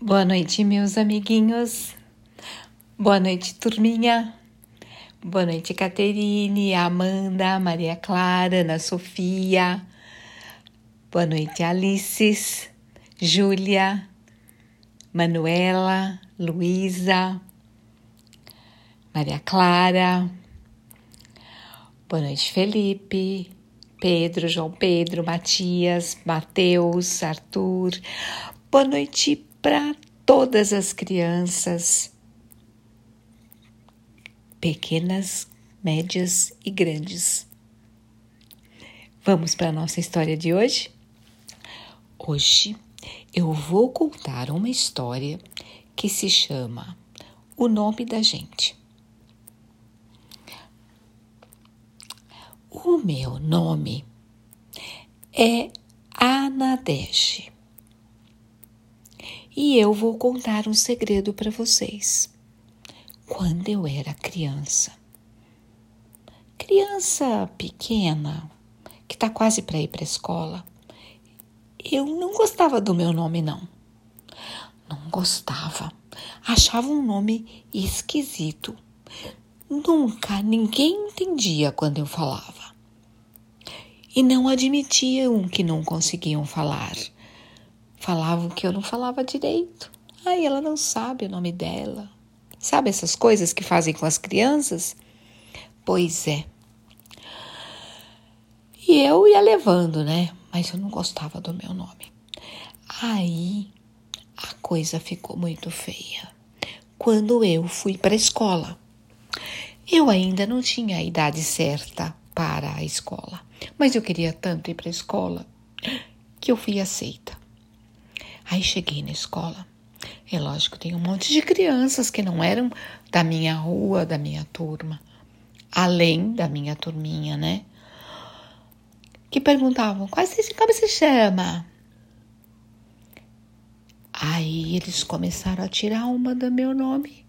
Boa noite, meus amiguinhos. Boa noite, turminha. Boa noite, Caterine, Amanda, Maria Clara, Ana Sofia. Boa noite, Alices, Júlia, Manuela, Luísa, Maria Clara. Boa noite, Felipe, Pedro, João Pedro, Matias, Mateus, Arthur. Boa noite para todas as crianças, pequenas, médias e grandes. Vamos para a nossa história de hoje? Hoje eu vou contar uma história que se chama O Nome da Gente. O meu nome é Anadege. E eu vou contar um segredo para vocês. Quando eu era criança, criança pequena, que está quase para ir para a escola, eu não gostava do meu nome, não. Não gostava. Achava um nome esquisito. Nunca ninguém entendia quando eu falava. E não admitiam que não conseguiam falar falavam que eu não falava direito. Ai, ela não sabe o nome dela. Sabe essas coisas que fazem com as crianças? Pois é. E eu ia levando, né? Mas eu não gostava do meu nome. Aí a coisa ficou muito feia. Quando eu fui para a escola, eu ainda não tinha a idade certa para a escola, mas eu queria tanto ir para a escola que eu fui aceita. Aí cheguei na escola. É lógico, tem um monte de crianças que não eram da minha rua, da minha turma, além da minha turminha, né? Que perguntavam: como se chama? Aí eles começaram a tirar uma do meu nome.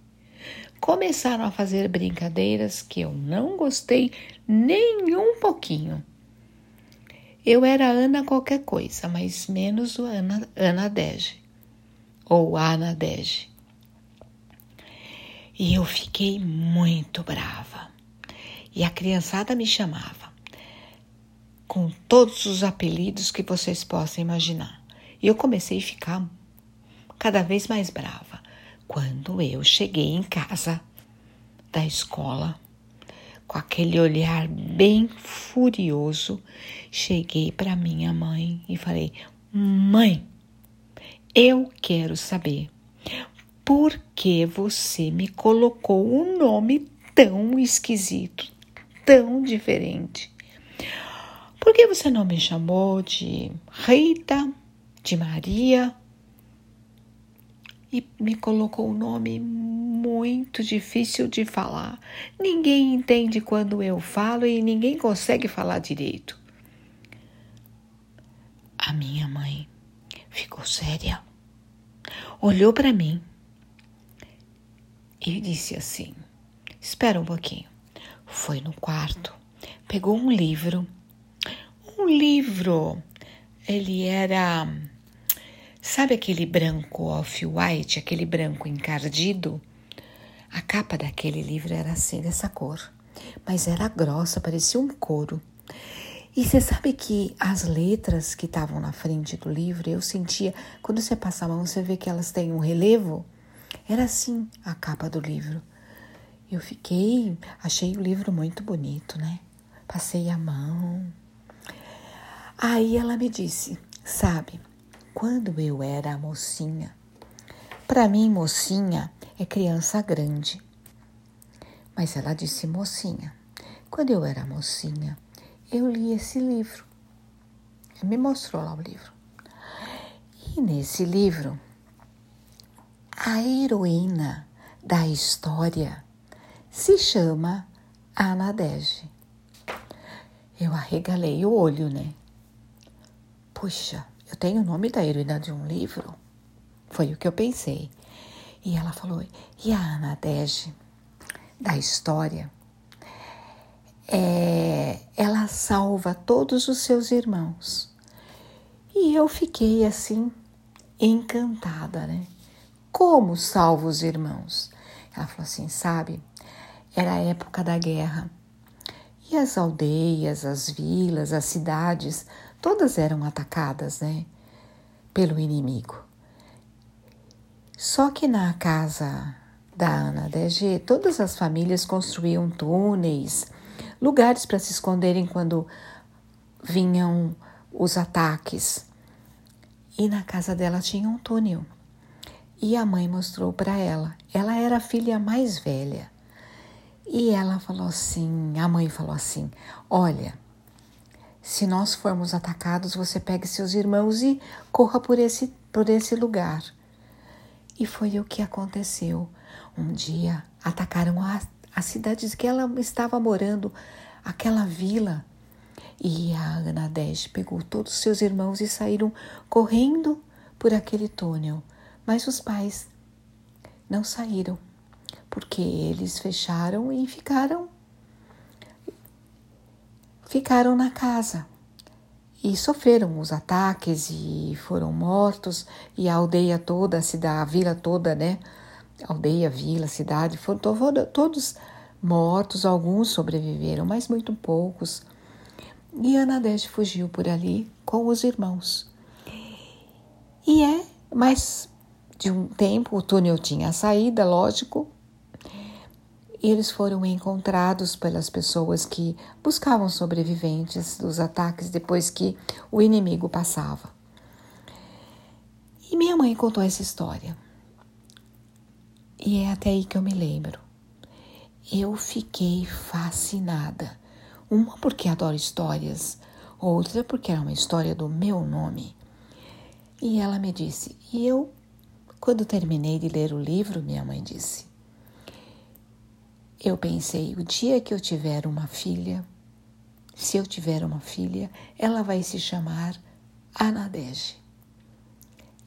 Começaram a fazer brincadeiras que eu não gostei nem um pouquinho. Eu era Ana qualquer coisa, mas menos o Ana, Ana Dege, ou Ana Dege. E eu fiquei muito brava. E a criançada me chamava com todos os apelidos que vocês possam imaginar. E eu comecei a ficar cada vez mais brava. Quando eu cheguei em casa da escola, com aquele olhar bem furioso, cheguei para minha mãe e falei: Mãe, eu quero saber por que você me colocou um nome tão esquisito, tão diferente. Por que você não me chamou de Rita, de Maria e me colocou um nome muito difícil de falar. Ninguém entende quando eu falo e ninguém consegue falar direito. A minha mãe ficou séria, olhou para mim e disse assim: Espera um pouquinho. Foi no quarto, pegou um livro. Um livro. Ele era Sabe aquele branco off-white, aquele branco encardido? A capa daquele livro era assim, dessa cor, mas era grossa, parecia um couro. E você sabe que as letras que estavam na frente do livro, eu sentia, quando você passa a mão, você vê que elas têm um relevo? Era assim a capa do livro. Eu fiquei, achei o livro muito bonito, né? Passei a mão. Aí ela me disse: Sabe, quando eu era mocinha. Para mim, mocinha é criança grande. Mas ela disse mocinha. Quando eu era mocinha, eu li esse livro. Me mostrou lá o livro. E nesse livro, a heroína da história se chama Anadege. Eu arregalei o olho, né? Puxa, eu tenho o nome da heroína de um livro? Foi o que eu pensei. E ela falou: e a Ana Dege, da história, é, ela salva todos os seus irmãos. E eu fiquei assim, encantada, né? como salva os irmãos? Ela falou assim: sabe, era a época da guerra. E as aldeias, as vilas, as cidades, todas eram atacadas, né? Pelo inimigo. Só que na casa da Ana DG, todas as famílias construíam túneis, lugares para se esconderem quando vinham os ataques. E na casa dela tinha um túnel. E a mãe mostrou para ela. Ela era a filha mais velha. E ela falou assim: a mãe falou assim: Olha, se nós formos atacados, você pegue seus irmãos e corra por esse, por esse lugar. E foi o que aconteceu. Um dia atacaram a, a cidade que ela estava morando, aquela vila. E a Ana Dez pegou todos os seus irmãos e saíram correndo por aquele túnel. Mas os pais não saíram porque eles fecharam e ficaram ficaram na casa e sofreram os ataques e foram mortos e a aldeia toda, a cidade, a vila toda, né? Aldeia, vila, cidade, foram todos mortos, alguns sobreviveram, mas muito poucos. E Ana Deste fugiu por ali com os irmãos. E é, mas de um tempo o túnel tinha saída, lógico, e eles foram encontrados pelas pessoas que buscavam sobreviventes dos ataques depois que o inimigo passava. E minha mãe contou essa história. E é até aí que eu me lembro. Eu fiquei fascinada. Uma porque adoro histórias, outra porque era uma história do meu nome. E ela me disse, e eu, quando terminei de ler o livro, minha mãe disse: eu pensei, o dia que eu tiver uma filha, se eu tiver uma filha, ela vai se chamar Anadege,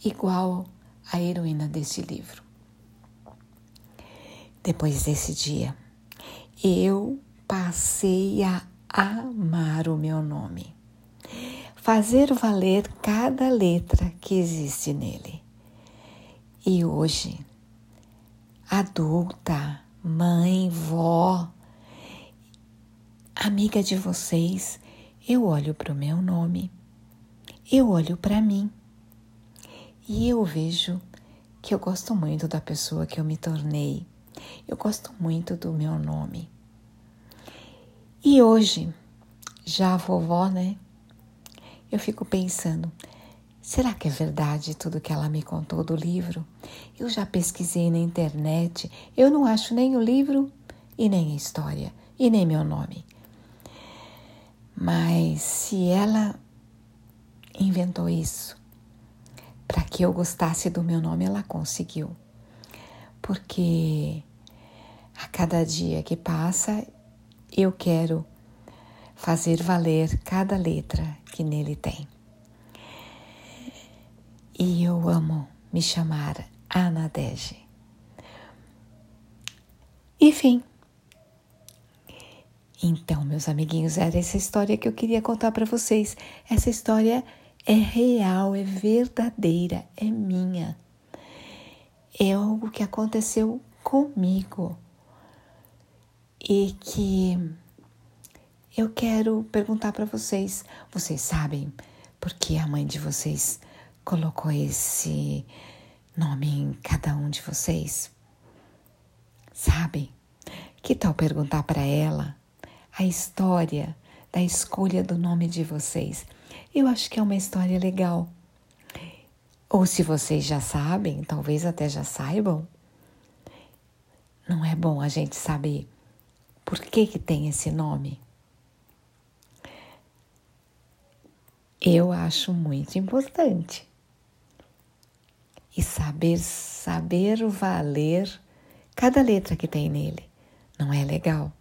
igual a heroína desse livro. Depois desse dia, eu passei a amar o meu nome, fazer valer cada letra que existe nele. E hoje, adulta, mãe, vó, amiga de vocês, eu olho para o meu nome, eu olho para mim e eu vejo que eu gosto muito da pessoa que eu me tornei, eu gosto muito do meu nome. E hoje, já a vovó, né? Eu fico pensando, Será que é verdade tudo que ela me contou do livro? Eu já pesquisei na internet, eu não acho nem o livro e nem a história e nem meu nome. Mas se ela inventou isso para que eu gostasse do meu nome, ela conseguiu. Porque a cada dia que passa, eu quero fazer valer cada letra que nele tem. E eu amo me chamar Anadege. Enfim. Então, meus amiguinhos, era essa história que eu queria contar para vocês. Essa história é real, é verdadeira, é minha. É algo que aconteceu comigo e que eu quero perguntar para vocês. Vocês sabem por que a mãe de vocês colocou esse nome em cada um de vocês? Sabe? Que tal perguntar para ela a história da escolha do nome de vocês? Eu acho que é uma história legal. Ou se vocês já sabem, talvez até já saibam, não é bom a gente saber por que, que tem esse nome? Eu acho muito importante e saber saber valer cada letra que tem nele. Não é legal?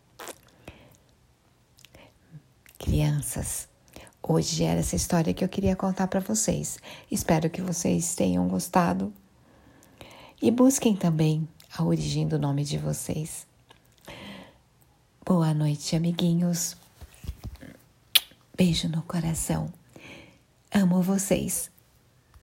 Crianças, hoje era essa história que eu queria contar para vocês. Espero que vocês tenham gostado e busquem também a origem do nome de vocês. Boa noite, amiguinhos. Beijo no coração. Amo vocês.